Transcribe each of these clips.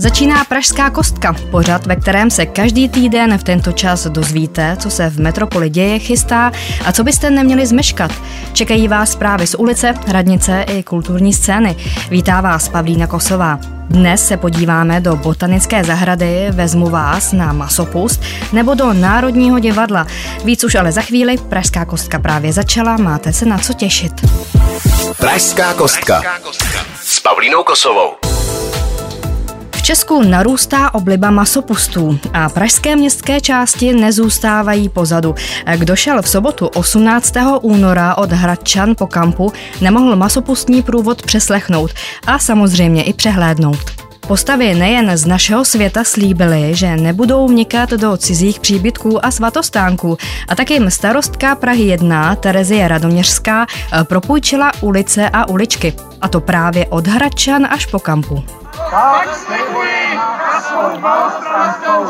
Začíná Pražská kostka, pořad, ve kterém se každý týden v tento čas dozvíte, co se v metropoli děje, chystá a co byste neměli zmeškat. Čekají vás zprávy z ulice, radnice i kulturní scény. Vítá vás Pavlína Kosová. Dnes se podíváme do botanické zahrady, vezmu vás na masopust nebo do Národního divadla. Víc už ale za chvíli, Pražská kostka právě začala, máte se na co těšit. Pražská kostka s Pavlínou Kosovou. Česku narůstá obliba masopustů a pražské městské části nezůstávají pozadu. Kdo šel v sobotu 18. února od Hradčan po kampu, nemohl masopustní průvod přeslechnout a samozřejmě i přehlédnout. Postavy nejen z našeho světa slíbily, že nebudou vnikat do cizích příbytků a svatostánků a tak jim starostka Prahy 1 Terezie Radoměřská propůjčila ulice a uličky. A to právě od Hradčan až po kampu. Tak slibuji na svou malostranskou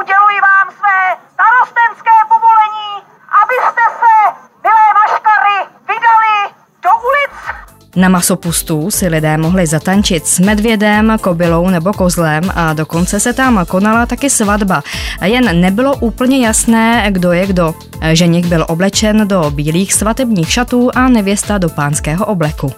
Uděluji vám své starostenské povolení, abyste se, milé maškary, vydali do ulic na masopustu si lidé mohli zatančit s medvědem, kobylou nebo kozlem a dokonce se tam konala taky svatba. Jen nebylo úplně jasné, kdo je kdo. Ženich byl oblečen do bílých svatebních šatů a nevěsta do pánského obleku.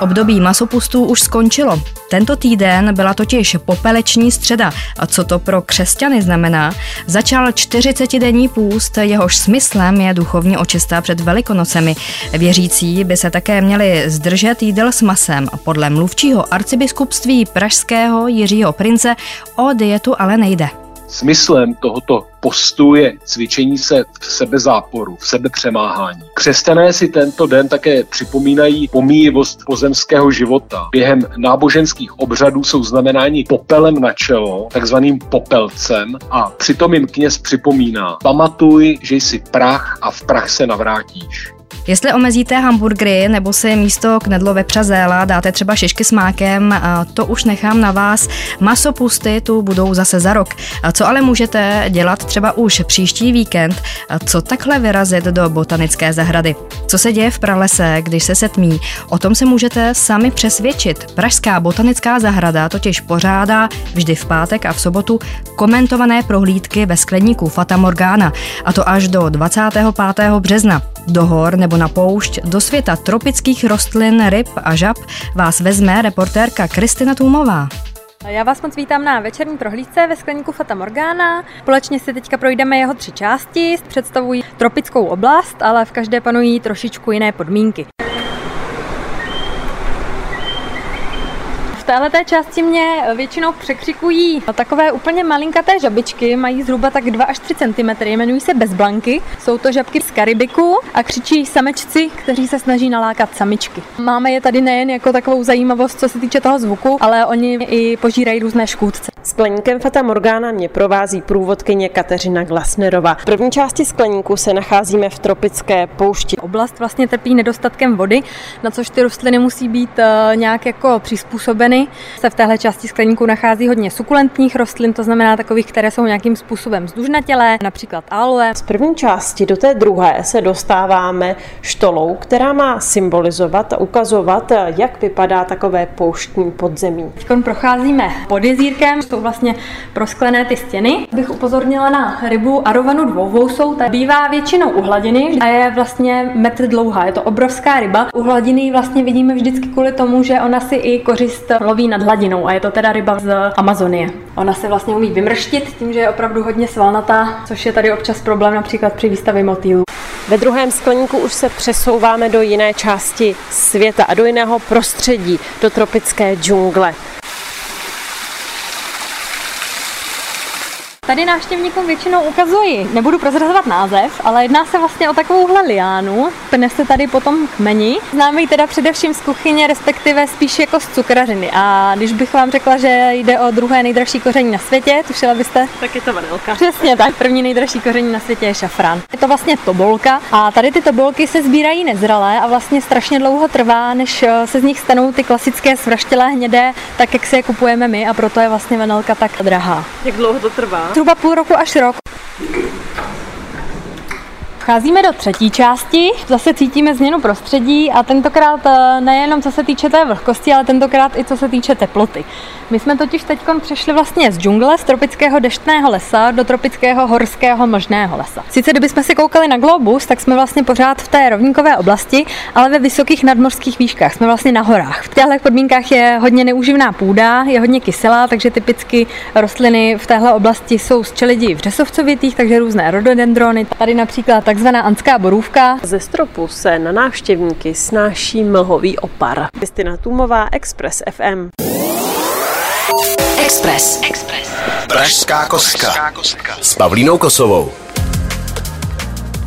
Období masopustů už skončilo. Tento týden byla totiž popeleční středa. A co to pro křesťany znamená? Začal 40-denní půst, jehož smyslem je duchovní očista před velikonocemi. Věřící by se také měli zdržet jídel s masem. Podle mluvčího arcibiskupství pražského Jiřího Prince o dietu ale nejde. Smyslem tohoto postu je cvičení se v sebezáporu, v sebepřemáhání. Křesťané si tento den také připomínají pomíjivost pozemského života. Během náboženských obřadů jsou znamenáni popelem na čelo, takzvaným popelcem a přitom jim kněz připomíná, pamatuj, že jsi prach a v prach se navrátíš. Jestli omezíte hamburgery nebo si místo knedlo vepřazéla dáte třeba šišky s mákem, to už nechám na vás. Masopusty tu budou zase za rok. Co ale můžete dělat třeba už příští víkend? Co takhle vyrazit do botanické zahrady? Co se děje v pralese, když se setmí? O tom se můžete sami přesvědčit. Pražská botanická zahrada totiž pořádá vždy v pátek a v sobotu komentované prohlídky ve skleníku Fata Morgana, a to až do 25. března. Do hor nebo na poušť, do světa tropických rostlin, ryb a žab vás vezme reportérka Kristina Tůmová. Já vás moc vítám na večerní prohlídce ve skleníku Fata Morgana. Společně si teďka projdeme jeho tři části, představují tropickou oblast, ale v každé panují trošičku jiné podmínky. Téhle té části mě většinou překřikují takové úplně malinkaté žabičky, mají zhruba tak 2 až 3 cm, jmenují se bezblanky. Jsou to žabky z Karibiku a křičí samečci, kteří se snaží nalákat samičky. Máme je tady nejen jako takovou zajímavost, co se týče toho zvuku, ale oni i požírají různé škůdce. Skleníkem Fata Morgana mě provází průvodkyně Kateřina Glasnerova. V první části skleníku se nacházíme v tropické poušti. Oblast vlastně trpí nedostatkem vody, na což ty rostliny musí být eh, nějak jako přizpůsobeny rostliny. Se v téhle části skleníku nachází hodně sukulentních rostlin, to znamená takových, které jsou nějakým způsobem vzdužnatělé, například aloe. Z první části do té druhé se dostáváme štolou, která má symbolizovat a ukazovat, jak vypadá takové pouštní podzemí. Teď procházíme pod jezírkem, jsou vlastně prosklené ty stěny. Bych upozornila na rybu arovanu dvouvousou, ta bývá většinou u hladiny a je vlastně metr dlouhá. Je to obrovská ryba. U hladiny vlastně vidíme vždycky kvůli tomu, že ona si i kořist loví nad hladinou a je to teda ryba z Amazonie. Ona se vlastně umí vymrštit tím, že je opravdu hodně svalnatá, což je tady občas problém například při výstavě motýlů. Ve druhém skleníku už se přesouváme do jiné části světa a do jiného prostředí, do tropické džungle. Tady návštěvníkům většinou ukazuji, nebudu prozrazovat název, ale jedná se vlastně o takovouhle liánu. Pne se tady potom kmeni. Známe ji teda především z kuchyně, respektive spíš jako z cukrařiny. A když bych vám řekla, že jde o druhé nejdražší koření na světě, tušila byste? Tak je to vanilka. Přesně tak. První nejdražší koření na světě je šafrán. Je to vlastně tobolka a tady ty tobolky se sbírají nezralé a vlastně strašně dlouho trvá, než eh, se z nich stanou ty klasické svraštělé hnědé, tak jak si je kupujeme my a proto je vlastně vanilka tak drahá. Jak dlouho to trvá? Zhruba půl roku až rok. Vcházíme do třetí části, zase cítíme změnu prostředí a tentokrát eh, nejenom co se týče té vlhkosti, ale tentokrát i co se týče teploty. My jsme totiž teď přešli vlastně z džungle, z tropického deštného lesa do tropického horského mlžného lesa. Sice kdybychom si koukali na globus, tak jsme vlastně pořád v té rovníkové oblasti, ale ve vysokých nadmořských výškách, jsme vlastně na horách. V těchto podmínkách je hodně neuživná půda, je hodně kyselá, takže typicky rostliny v téhle oblasti jsou z čelidi vřesovcovitých, takže různé rododendrony. Tady například takzvaná anská borůvka. Ze stropu se na návštěvníky snáší mlhový opar. Kristina Tumová, Express FM. Express. Express. Pražská kostka. S Pavlínou Kosovou.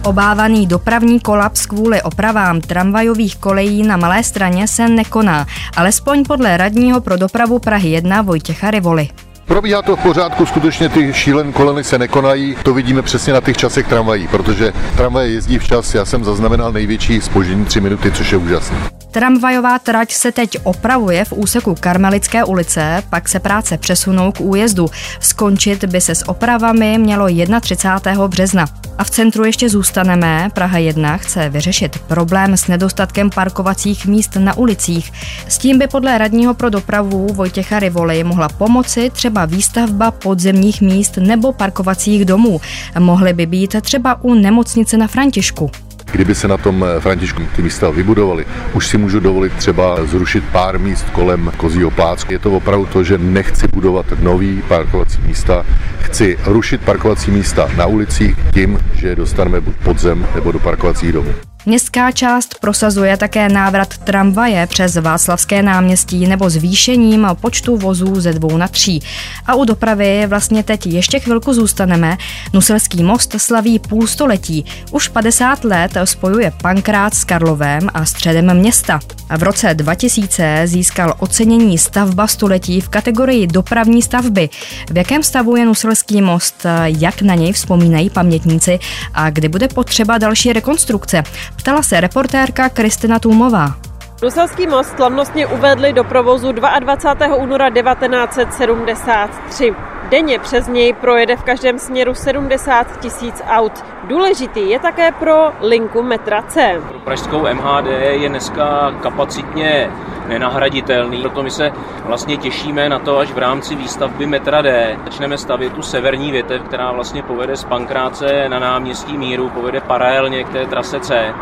Obávaný dopravní kolaps kvůli opravám tramvajových kolejí na Malé straně se nekoná, alespoň podle radního pro dopravu Prahy 1 Vojtěcha Rivoli. Probíhá to v pořádku, skutečně ty šílen kolony se nekonají, to vidíme přesně na těch časech tramvají, protože tramvaje jezdí včas, já jsem zaznamenal největší spoždění 3 minuty, což je úžasné. Tramvajová trať se teď opravuje v úseku Karmelické ulice, pak se práce přesunou k újezdu. Skončit by se s opravami mělo 31. března. A v centru ještě zůstaneme. Praha 1 chce vyřešit problém s nedostatkem parkovacích míst na ulicích. S tím by podle radního pro dopravu Vojtěcha Rivoli mohla pomoci třeba výstavba podzemních míst nebo parkovacích domů. Mohly by být třeba u nemocnice na Františku. Kdyby se na tom eh, Františku ty místa vybudovaly, už si můžu dovolit třeba zrušit pár míst kolem Kozího plácku. Je to opravdu to, že nechci budovat nový parkovací místa, chci rušit parkovací místa na ulicích tím, že je dostaneme buď podzem nebo do parkovacích domů. Městská část prosazuje také návrat tramvaje přes Václavské náměstí nebo zvýšením počtu vozů ze dvou na tří. A u dopravy vlastně teď ještě chvilku zůstaneme. Nuselský most slaví půl století. Už 50 let spojuje Pankrát s Karlovem a středem města. A v roce 2000 získal ocenění stavba století v kategorii dopravní stavby. V jakém stavu je Nuselský most, jak na něj vzpomínají pamětníci a kdy bude potřeba další rekonstrukce? Ptala se reportérka Kristina Tůmová. Bruselský most slavnostně uvedli do provozu 22. února 1973. Denně přes něj projede v každém směru 70 tisíc aut. Důležitý je také pro linku metra C. Pro pražskou MHD je dneska kapacitně nenahraditelný, proto my se vlastně těšíme na to, až v rámci výstavby metra D začneme stavět tu severní větev, která vlastně povede z Pankráce na náměstí Míru, povede paralelně k té trase C.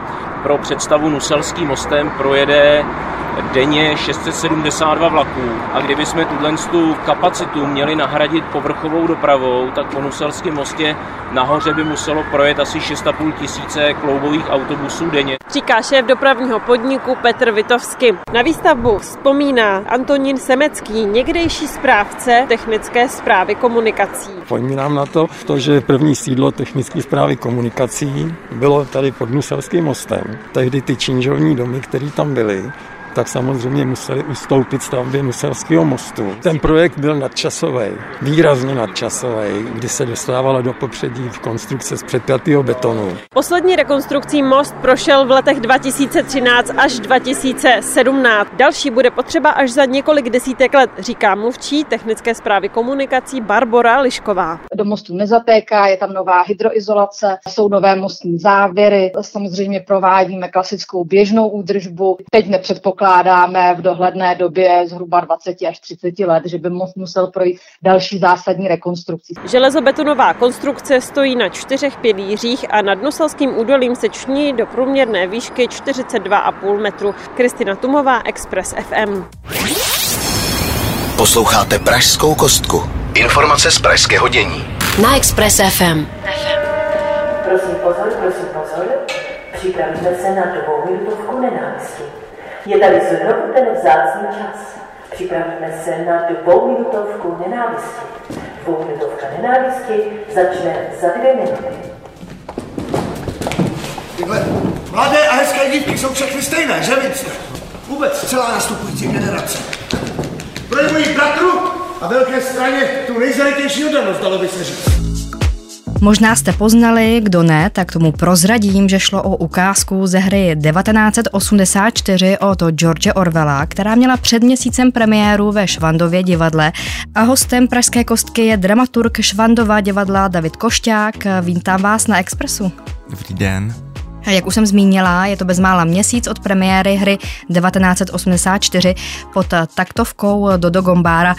Pro představu Nuselským mostem projede denně 672 vlaků a kdyby jsme tuhle tu kapacitu měli nahradit povrchovou dopravou, tak po Nuselském mostě nahoře by muselo projet asi 6,5 tisíce kloubových autobusů denně. Říká šéf dopravního podniku Petr Vitovsky. Na výstavbu vzpomíná Antonín Semecký, někdejší správce technické zprávy komunikací. Vzpomínám na to, to, že první sídlo technické zprávy komunikací bylo tady pod Nuselským mostem. Tehdy ty činžovní domy, které tam byly, tak samozřejmě museli ustoupit stavbě Nuselského mostu. Ten projekt byl nadčasový, výrazně nadčasový, kdy se dostávalo do popředí v konstrukce z předpjatého betonu. Poslední rekonstrukcí most prošel v letech 2013 až 2017. Další bude potřeba až za několik desítek let, říká mluvčí technické zprávy komunikací Barbora Lišková. Do mostu nezatéká, je tam nová hydroizolace, jsou nové mostní závěry, samozřejmě provádíme klasickou běžnou údržbu. Teď nepředpokládáme předpokládáme v dohledné době zhruba 20 až 30 let, že by most musel projít další zásadní rekonstrukcí. Železobetonová konstrukce stojí na čtyřech pilířích a nad Nuselským údolím se ční do průměrné výšky 42,5 metru. Kristina Tumová, Express FM. Posloucháte Pražskou kostku. Informace z pražského dění. Na Express FM. Prosím pozor, prosím pozor. Připravíme se na dvouminutovku nenávisti. Je tady znovu ten vzácný čas. Připravíme se na dvouminutovku nenávisti. Dvouminutovka nenávisti začne za dvě minuty. Tyhle mladé a hezké dívky jsou všechny stejné, že víc? Vůbec celá nastupující generace. Projevují bratru a velké straně tu nejzalitější odanost, dalo by se říct. Možná jste poznali, kdo ne, tak tomu prozradím, že šlo o ukázku ze hry 1984 od George Orwella, která měla před měsícem premiéru ve Švandově divadle a hostem Pražské kostky je dramaturg Švandova divadla David Košťák. Vítám vás na Expressu. Dobrý den. Jak už jsem zmínila, je to bezmála měsíc od premiéry hry 1984 pod taktovkou Dodo Gombára.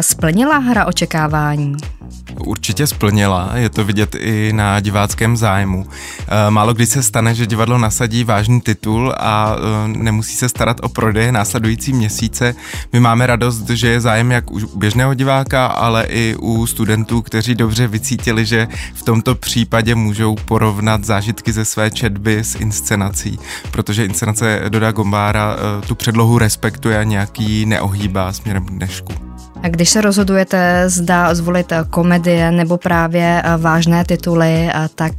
Splnila hra očekávání? Určitě splnila, je to vidět i na diváckém zájmu. Eh, málo kdy se stane, že divadlo nasadí vážný titul a eh, nemusí se starat o prodeje následující měsíce. My máme radost, že je zájem jak u běžného diváka, ale i u studentů, kteří dobře vycítili, že v tomto případě můžou porovnat zážitky ze své četby s inscenací, protože inscenace Doda Gombára eh, tu předlohu respektuje a nějaký neohýbá směrem k dnešku. Když se rozhodujete, zda zvolit komedie nebo právě vážné tituly, tak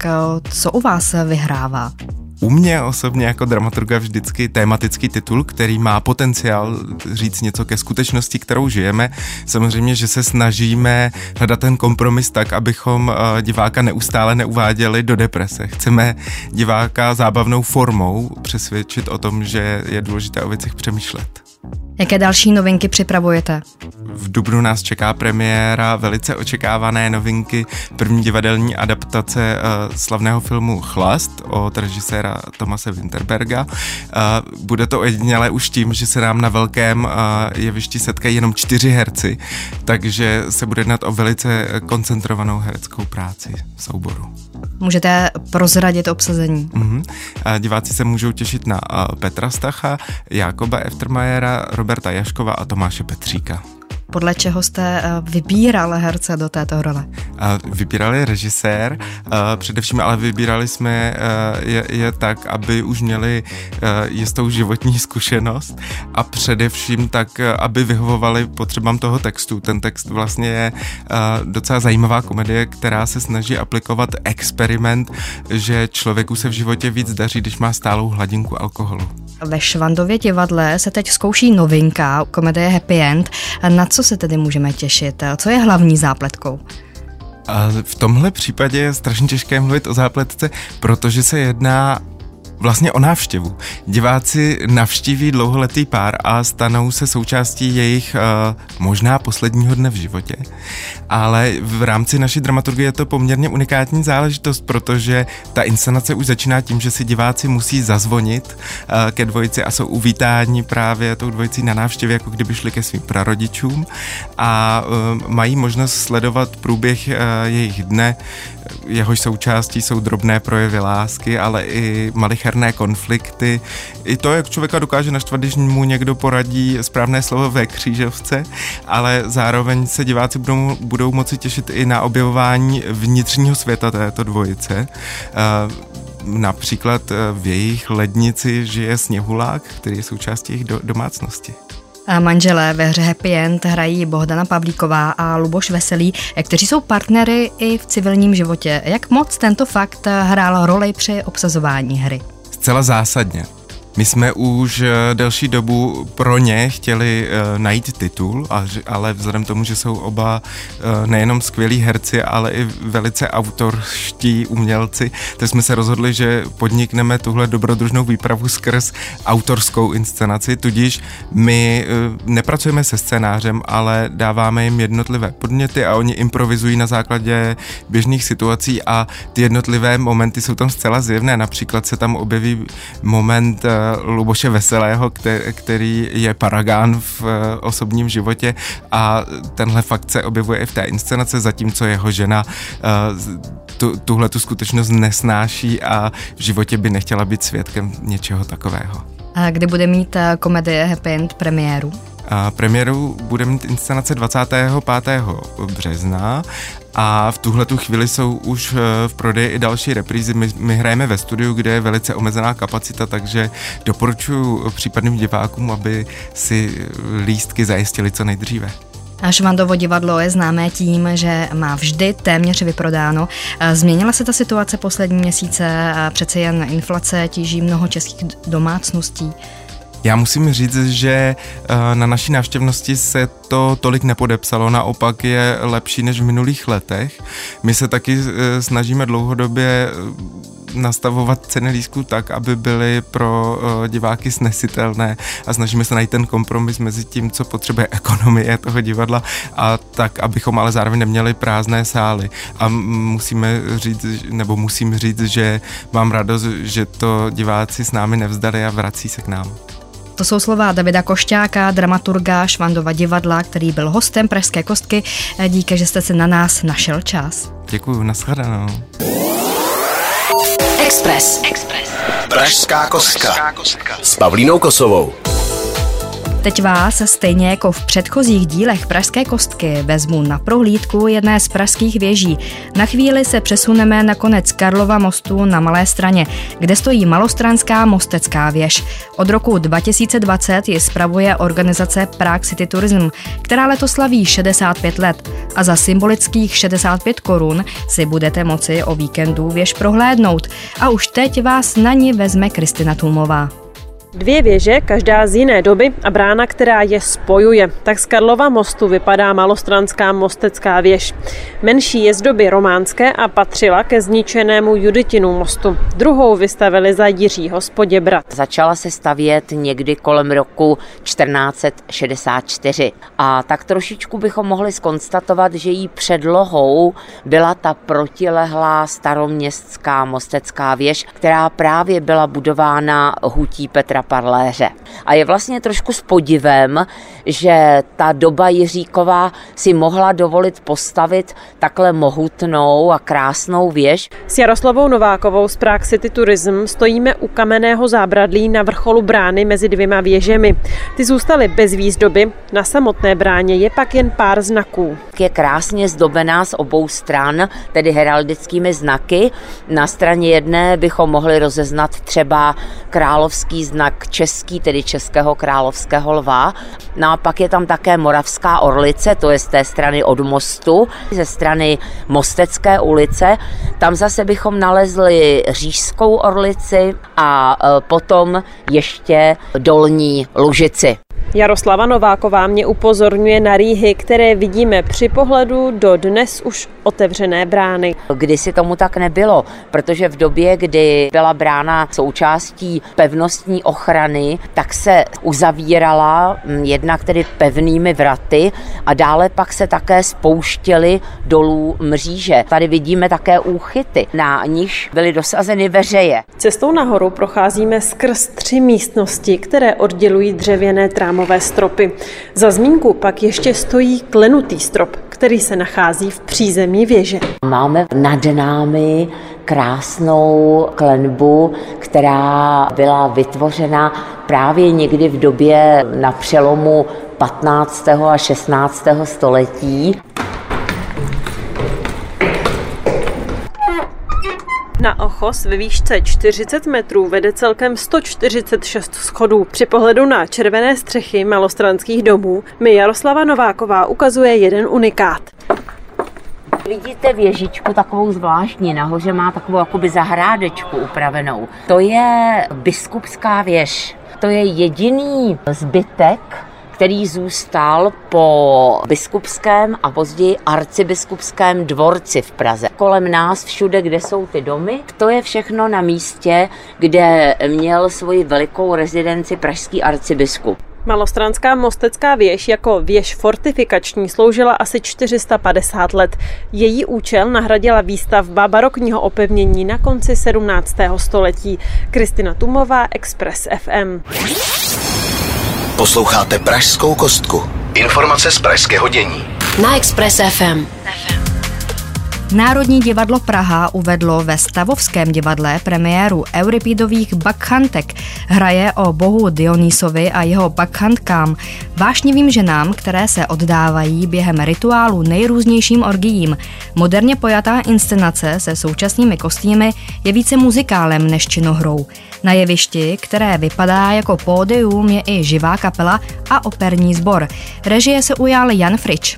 co u vás vyhrává? U mě osobně jako dramaturga vždycky tématický titul, který má potenciál říct něco ke skutečnosti, kterou žijeme. Samozřejmě, že se snažíme hledat ten kompromis tak, abychom diváka neustále neuváděli do deprese. Chceme diváka zábavnou formou přesvědčit o tom, že je důležité o věcech přemýšlet. Jaké další novinky připravujete? V Dubnu nás čeká premiéra velice očekávané novinky, první divadelní adaptace uh, slavného filmu Chlast od režiséra Tomase Winterberga. Uh, bude to ojedinělé už tím, že se nám na velkém uh, jevišti setkají jenom čtyři herci, takže se bude jednat o velice koncentrovanou hereckou práci v souboru. Můžete prozradit obsazení. Uh-huh. Diváci se můžou těšit na Petra Stacha, Jakoba Eftermajera, Roberta Jaškova a Tomáše Petříka. Podle čeho jste eh, vybíral herce do této role? Vybírali režisér, především ale vybírali jsme eh, je, je tak, aby už měli eh, jistou životní zkušenost a především tak, aby vyhovovali potřebám toho textu. Ten text vlastně je docela zajímavá komedie, která se snaží aplikovat experiment, že člověku se v životě víc daří, když má stálou hladinku alkoholu. Ve Švandově divadle se teď zkouší novinka, komedie Happy End. Na co se tedy můžeme těšit? Co je hlavní zápletkou? A v tomhle případě je strašně těžké mluvit o zápletce, protože se jedná vlastně o návštěvu. Diváci navštíví dlouholetý pár a stanou se součástí jejich uh, možná posledního dne v životě. Ale v rámci naší dramaturgie je to poměrně unikátní záležitost, protože ta inscenace už začíná tím, že si diváci musí zazvonit uh, ke dvojici a jsou uvítáni právě tou dvojicí na návštěvě, jako kdyby šli ke svým prarodičům a uh, mají možnost sledovat průběh jejich dne, jehož součástí jsou drobné projevy lásky, ale i malicherné konflikty. I to, jak člověka dokáže naštvat, když mu někdo poradí správné slovo ve křížovce, ale zároveň se diváci budou, budou moci těšit i na objevování vnitřního světa této dvojice. Například v jejich lednici žije sněhulák, který je součástí jejich domácnosti. Manželé ve hře Happy End hrají Bohdana Pavlíková a Luboš Veselý, kteří jsou partnery i v civilním životě. Jak moc tento fakt hrál roli při obsazování hry? Zcela zásadně. My jsme už eh, delší dobu pro ně chtěli uh, najít titul, ale vzhledem tomu, že jsou oba uh, nejenom skvělí herci, ale i velice autorští umělci, tak jsme se rozhodli, že podnikneme tuhle dobrodružnou výpravu skrz autorskou inscenaci, tudíž my nepracujeme se scénářem, ale dáváme jim jednotlivé podněty a oni improvizují na základě běžných situací a ty jednotlivé momenty jsou tam zcela zjevné. Například se tam objeví moment Luboše Veselého, který je paragán v eh, osobním životě a tenhle fakt se objevuje i v té inscenaci, zatímco jeho žena eh, tu, tuhle tu skutečnost nesnáší a v životě by nechtěla být svědkem něčeho takového. A kdy bude mít eh, komedie Happy End premiéru? A premiéru bude mít inscenace 25. března a v tuhle tu chvíli jsou už eh, v prodeji i další reprízy. My, my hrajeme ve studiu, kde je velice omezená kapacita, takže doporučuji případným divákům, aby si lístky zajistili co nejdříve. Švandovo divadlo je známé tím, že má vždy téměř vyprodáno. Eh, změnila se ta situace poslední měsíce, přece jen inflace tíží mnoho českých domácností. Já musím říct, že eh, na naší návštěvnosti se to tolik nepodepsalo, naopak je lepší než v minulých letech. My se taky eh, snažíme dlouhodobě eh, nastavovat ceny lístků tak, aby byly pro diváky snesitelné a snažíme se najít ten kompromis mezi tím, co potřebuje ekonomie toho divadla a tak, abychom ale zároveň neměli prázdné sály. A musíme říct, nebo musím říct, že mám radost, že to diváci s námi nevzdali a vrací se k nám. To jsou slova Davida Košťáka, dramaturga Švandova divadla, který byl hostem Pražské kostky. Díky, že jste se na nás našel čas. Děkuji, nashledanou. Express. Express. Pražská kostka. S Pavlínou Kosovou. Teď vás, stejně jako v předchozích dílech Pražské kostky, vezmu na prohlídku jedné z pražských věží. Na chvíli se přesuneme na konec Karlova mostu na Malé straně, kde stojí malostranská mostecká věž. Od roku 2020 ji spravuje organizace Prague City Tourism, která letos slaví 65 let a za symbolických 65 korun si budete moci o víkendu věž prohlédnout. A už teď vás na ní vezme Kristina Tumová. Dvě věže, každá z jiné doby a brána, která je spojuje. Tak z Karlova mostu vypadá malostranská mostecká věž. Menší je z doby románské a patřila ke zničenému Juditinu mostu. Druhou vystavili za Jiřího Spoděbrat. Začala se stavět někdy kolem roku 1464 a tak trošičku bychom mohli skonstatovat, že jí předlohou byla ta protilehlá staroměstská mostecká věž, která právě byla budována hutí Petra parléře. A je vlastně trošku s podivem, že ta doba Jiříková si mohla dovolit postavit takhle mohutnou a krásnou věž. S Jaroslavou Novákovou z Prague City Tourism stojíme u kamenného zábradlí na vrcholu brány mezi dvěma věžemi. Ty zůstaly bez výzdoby, na samotné bráně je pak jen pár znaků. Je krásně zdobená z obou stran, tedy heraldickými znaky. Na straně jedné bychom mohli rozeznat třeba královský znak znak český, tedy Českého královského lva. No a pak je tam také Moravská orlice, to je z té strany od mostu, ze strany Mostecké ulice. Tam zase bychom nalezli Řížskou orlici a e, potom ještě Dolní Lužici. Jaroslava Nováková mě upozorňuje na rýhy, které vidíme při pohledu do dnes už otevřené brány. Kdysi tomu tak nebylo, protože v době, kdy byla brána součástí pevnostní ochrany, tak se uzavírala mm, jednak tedy pevnými vraty a dále pak se také spouštěly dolů mříže. Tady vidíme také úchyty, na níž byly dosazeny veřeje. Cestou nahoru procházíme skrz tři místnosti, které oddělují dřevěné trámové stropy. Za zmínku pak ještě stojí klenutý strop, který se nachází v přízemí věže. Máme nad námi krásnou klenbu, která byla vytvořena právě někdy v době na přelomu 15. a 16. století. Na Ochos ve výšce 40 metrů vede celkem 146 schodů. Při pohledu na červené střechy malostranských domů mi Jaroslava Nováková ukazuje jeden unikát. Vidíte věžičku takovou zvláštní, nahoře má takovou jakoby zahrádečku upravenou. To je biskupská věž. To je jediný zbytek který zůstal po biskupském a později arcibiskupském dvorci v Praze. Kolem nás všude, kde jsou ty domy, to je všechno na místě, kde měl svoji velikou rezidenci pražský arcibiskup. Malostranská mostecká věž jako věž fortifikační sloužila asi 450 let. Její účel nahradila výstavba barokního opevnění na konci 17. století. Kristina Tumová, Express FM. Posloucháte Pražskou kostku. Informace z pražského dění. Na Express FM. Národní divadlo Praha uvedlo ve Stavovském divadle premiéru Euripidových bakchantek. Hraje o bohu Dionysovi a jeho bakchantkám, vášnivým ženám, které se oddávají během rituálu nejrůznějším orgiím. Moderně pojatá inscenace se současnými kostýmy je více muzikálem než činohrou. Na jevišti, které vypadá jako pódium, je i živá kapela a operní sbor. Režie se ujal Jan Frič.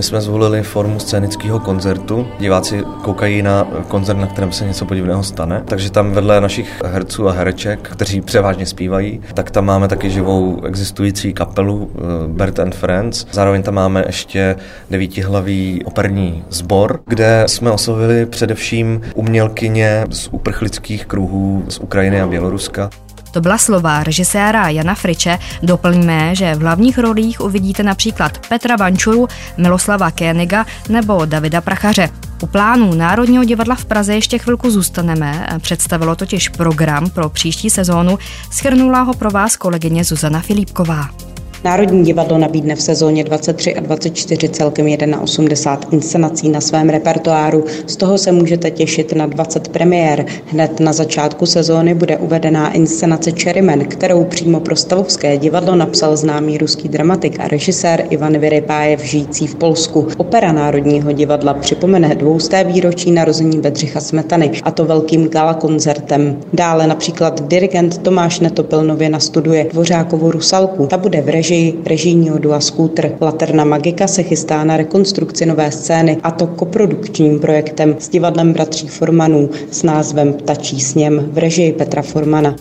My jsme zvolili formu scénického koncertu. Diváci koukají na koncert, na kterém se něco podivného stane. Takže tam vedle našich herců a hereček, kteří převážně zpívají, tak tam máme taky živou existující kapelu eh, Bert and Friends. Zároveň tam máme ještě devítihlavý operní sbor, kde jsme oslovili především umělkyně z uprchlických kruhů z Ukrajiny a Běloruska. To byla slova režiséra Jana Friče. Doplňme, že v hlavních rolích uvidíte například Petra Vančuru, Miloslava Kéniga nebo Davida Prachaře. U plánů Národního divadla v Praze ještě chvilku zůstaneme. Představilo totiž program pro příští sezónu. Schrnula ho pro vás kolegyně Zuzana Filipková. Národní divadlo nabídne v sezóně 23 a 24 celkem 81 inscenací na svém repertoáru. Z toho se můžete těšit na 20 premiér. Hned na začátku sezóny bude uvedená inscenace Čerimen, kterou přímo pro Stavovské divadlo napsal známý ruský dramatik a režisér Ivan Vyrypájev žijící v Polsku. Opera Národního divadla připomene dvousté výročí narození Bedřicha Smetany, a to velkým gala koncertem. Dále například dirigent Tomáš Netopil nově nastuduje Dvořákovu Rusalku. Ta bude v režii režijního dua Scooter. Laterna Magika se chystá na rekonstrukci nové scény a to koprodukčním projektem s divadlem bratří Formanů s názvem Ptačí sněm v režii Petra Formana.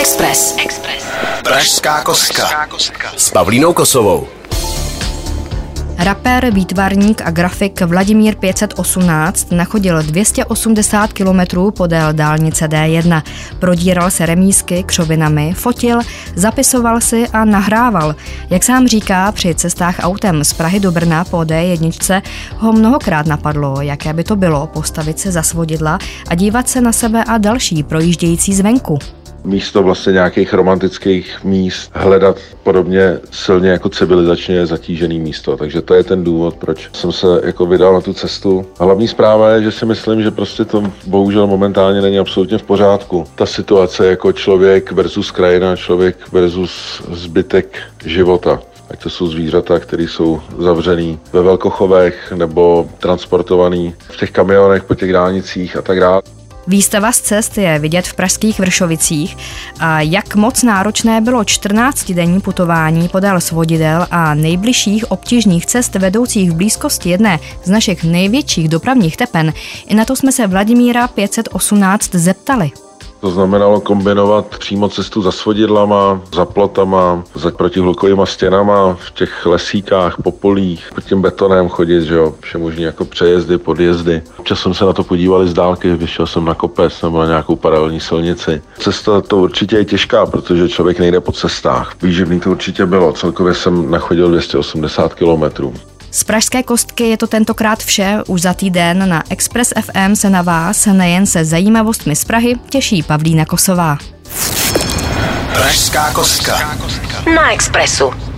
Express. Express. Pražská kostka. S Pavlínou Kosovou. Rapper, výtvarník a grafik Vladimír 518 nachodil 280 km podél dálnice D1. Prodíral se remísky křovinami, fotil, zapisoval si a nahrával. Jak sám říká, při cestách autem z Prahy do Brna po D1 ho mnohokrát napadlo, jaké by to bylo postavit se za svodidla a dívat se na sebe a další projíždějící zvenku místo vlastně nějakých romantických míst hledat podobně silně jako civilizačně zatížený místo. Takže to je ten důvod, proč jsem se jako vydal na tu cestu. Hlavní zpráva je, že si myslím, že prostě to bohužel momentálně není absolutně v pořádku. Ta situace jako člověk versus krajina, člověk versus zbytek života ať to jsou zvířata, které jsou zavřený ve velkochovech nebo transportovaný v těch kamionech po těch dálnicích a tak dále. Výstava z cest je vidět v pražských Vršovicích a jak moc náročné bylo 14-denní putování podél svodidel a nejbližších obtížných cest vedoucích v blízkosti jedné z našich největších dopravních tepen, i na to jsme se Vladimíra 518 zeptali. To znamenalo kombinovat přímo cestu za svodidlama, za plotama, za protihlukovými stěnama, v těch lesíkách, po polích, pod tím betonem chodit, že jo, vše možný jako přejezdy, podjezdy. Občas jsem se na to podívali z dálky, vyšel jsem na kopec nebo na nějakou paralelní silnici. Cesta to určitě je těžká, protože člověk nejde po cestách. Výživný to určitě bylo, celkově jsem nachodil 280 kilometrů. Z Pražské kostky je to tentokrát vše. Už za týden na Express FM se na vás nejen se zajímavostmi z Prahy těší Pavlína Kosová. Pražská kostka. Na Expressu.